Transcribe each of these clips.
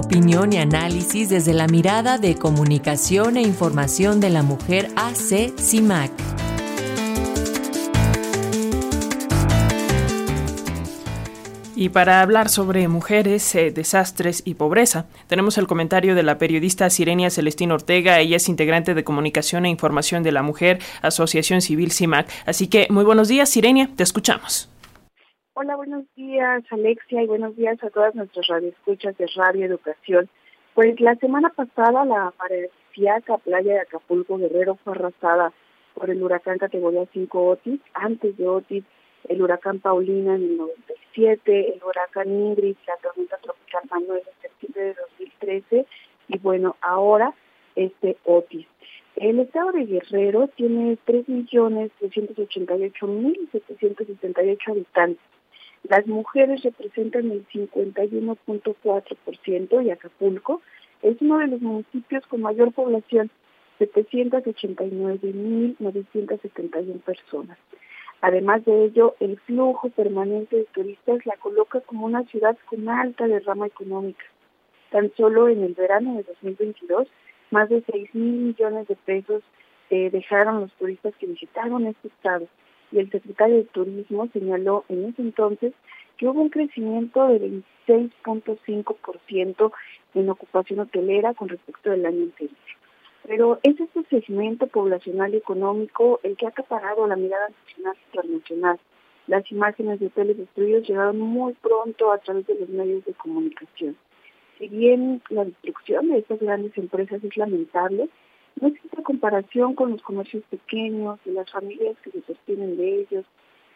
opinión y análisis desde la mirada de comunicación e información de la mujer AC CIMAC. Y para hablar sobre mujeres, eh, desastres y pobreza, tenemos el comentario de la periodista Sirenia Celestín Ortega. Ella es integrante de Comunicación e Información de la Mujer, Asociación Civil CIMAC. Así que muy buenos días, Sirenia, te escuchamos. Hola, buenos días, Alexia, y buenos días a todas nuestras radioescuchas de Radio Educación. Pues la semana pasada la paradisíaca playa de Acapulco Guerrero fue arrasada por el huracán categoría 5 Otis. Antes de Otis el huracán Paulina en el 97, el huracán Ingrid, la tormenta tropical Manuel en septiembre de 2013 y bueno, ahora este Otis. El estado de Guerrero tiene 3.388.768 habitantes. Las mujeres representan el 51.4% y Acapulco es uno de los municipios con mayor población, 789.971 personas. Además de ello, el flujo permanente de turistas la coloca como una ciudad con alta derrama económica. Tan solo en el verano de 2022, más de 6 mil millones de pesos eh, dejaron los turistas que visitaron este estado. Y el secretario de Turismo señaló en ese entonces que hubo un crecimiento de 26.5% en ocupación hotelera con respecto del año anterior. Pero es este segmento poblacional y económico el que ha acaparado la mirada nacional e internacional. Las imágenes de hoteles destruidos llegaron muy pronto a través de los medios de comunicación. Si bien la destrucción de estas grandes empresas es lamentable, no existe comparación con los comercios pequeños y las familias que se sostienen de ellos,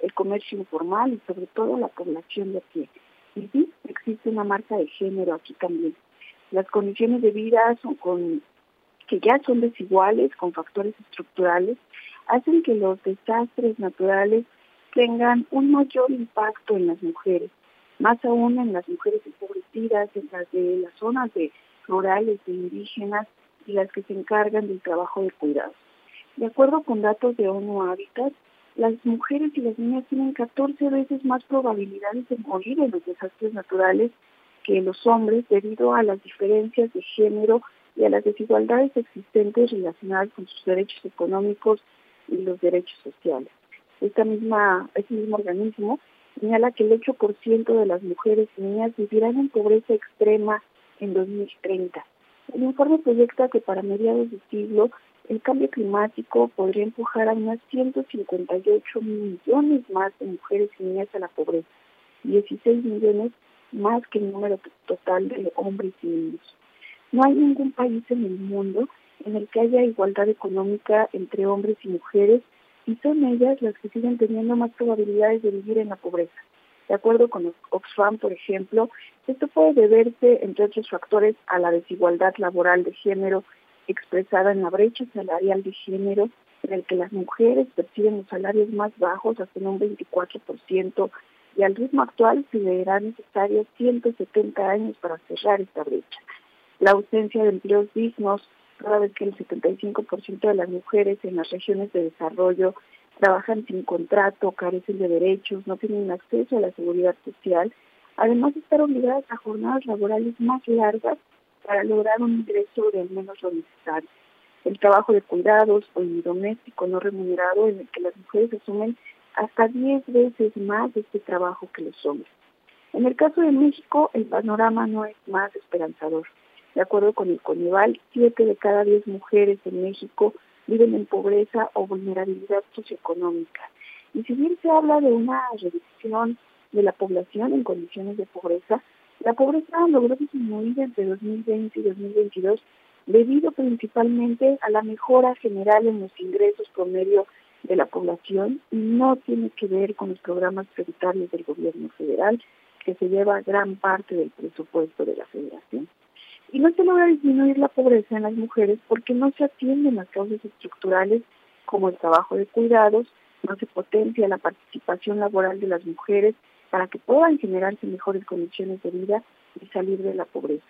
el comercio informal y sobre todo la población de pie. Y sí, existe una marca de género aquí también. Las condiciones de vida son con que ya son desiguales con factores estructurales, hacen que los desastres naturales tengan un mayor impacto en las mujeres, más aún en las mujeres empobrecidas, en las de las zonas de rurales, de indígenas y las que se encargan del trabajo de cuidados. De acuerdo con datos de ONU Habitat, las mujeres y las niñas tienen 14 veces más probabilidades de morir en los desastres naturales que los hombres debido a las diferencias de género y a las desigualdades existentes relacionadas con sus derechos económicos y los derechos sociales. Este mismo organismo señala que el 8% de las mujeres y niñas vivirán en pobreza extrema en 2030. El informe proyecta que para mediados de siglo el cambio climático podría empujar a unas 158 millones más de mujeres y niñas a la pobreza, 16 millones más que el número total de hombres y niños. No hay ningún país en el mundo en el que haya igualdad económica entre hombres y mujeres y son ellas las que siguen teniendo más probabilidades de vivir en la pobreza. De acuerdo con Oxfam, por ejemplo, esto puede deberse, entre otros factores, a la desigualdad laboral de género expresada en la brecha salarial de género, en el que las mujeres perciben los salarios más bajos hasta en un 24%, y al ritmo actual se deberán necesarios 170 años para cerrar esta brecha. La ausencia de empleos dignos, toda vez que el 75% de las mujeres en las regiones de desarrollo trabajan sin contrato, carecen de derechos, no tienen acceso a la seguridad social, además de estar obligadas a jornadas laborales más largas para lograr un ingreso de al menos lo necesario. El trabajo de cuidados o el doméstico no remunerado en el que las mujeres asumen hasta 10 veces más de este trabajo que los hombres. En el caso de México, el panorama no es más esperanzador. De acuerdo con el CONIVAL, 7 de cada 10 mujeres en México viven en pobreza o vulnerabilidad socioeconómica. Y si bien se habla de una reducción de la población en condiciones de pobreza, la pobreza logró disminuir entre 2020 y 2022 debido principalmente a la mejora general en los ingresos promedio de la población y no tiene que ver con los programas prioritarios del gobierno federal, que se lleva gran parte del presupuesto de la federación. Y no se logra disminuir la pobreza en las mujeres porque no se atienden las causas estructurales como el trabajo de cuidados, no se potencia la participación laboral de las mujeres para que puedan generarse mejores condiciones de vida y salir de la pobreza.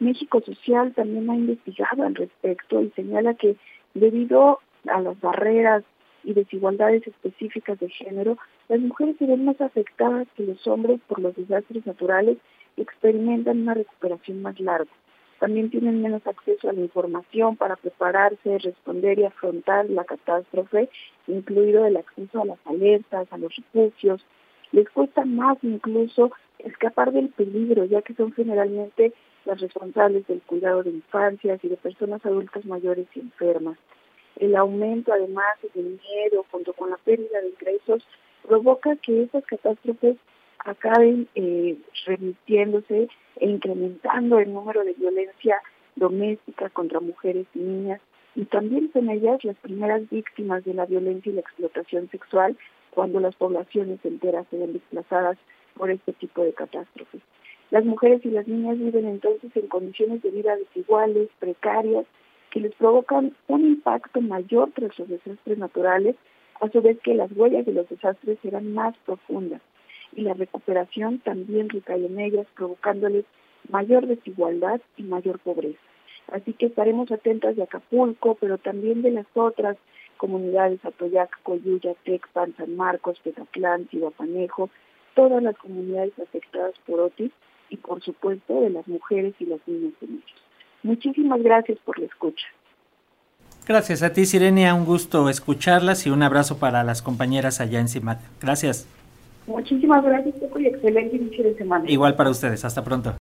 México Social también ha investigado al respecto y señala que debido a las barreras y desigualdades específicas de género, las mujeres se ven más afectadas que los hombres por los desastres naturales experimentan una recuperación más larga. También tienen menos acceso a la información para prepararse, responder y afrontar la catástrofe, incluido el acceso a las alertas, a los refugios. Les cuesta más incluso escapar del peligro, ya que son generalmente las responsables del cuidado de infancias y de personas adultas mayores y enfermas. El aumento, además del miedo, junto con la pérdida de ingresos, provoca que estas catástrofes acaben eh, remitiéndose e incrementando el número de violencia doméstica contra mujeres y niñas y también son ellas las primeras víctimas de la violencia y la explotación sexual cuando las poblaciones enteras se ven desplazadas por este tipo de catástrofes. Las mujeres y las niñas viven entonces en condiciones de vida desiguales, precarias, que les provocan un impacto mayor tras los desastres naturales, a su vez que las huellas de los desastres serán más profundas y la recuperación también recae en ellas, provocándoles mayor desigualdad y mayor pobreza. Así que estaremos atentas de Acapulco, pero también de las otras comunidades, Atoyac, Coyuya, Tecpan, San Marcos, Petatlán, Tibapanejo, todas las comunidades afectadas por Otis y por supuesto de las mujeres y las niñas de ellos. Muchísimas gracias por la escucha. Gracias a ti, Sirenia. Un gusto escucharlas y un abrazo para las compañeras allá en CIMAT. Gracias. Muchísimas gracias, y excelente inicio de semana. Igual para ustedes. Hasta pronto.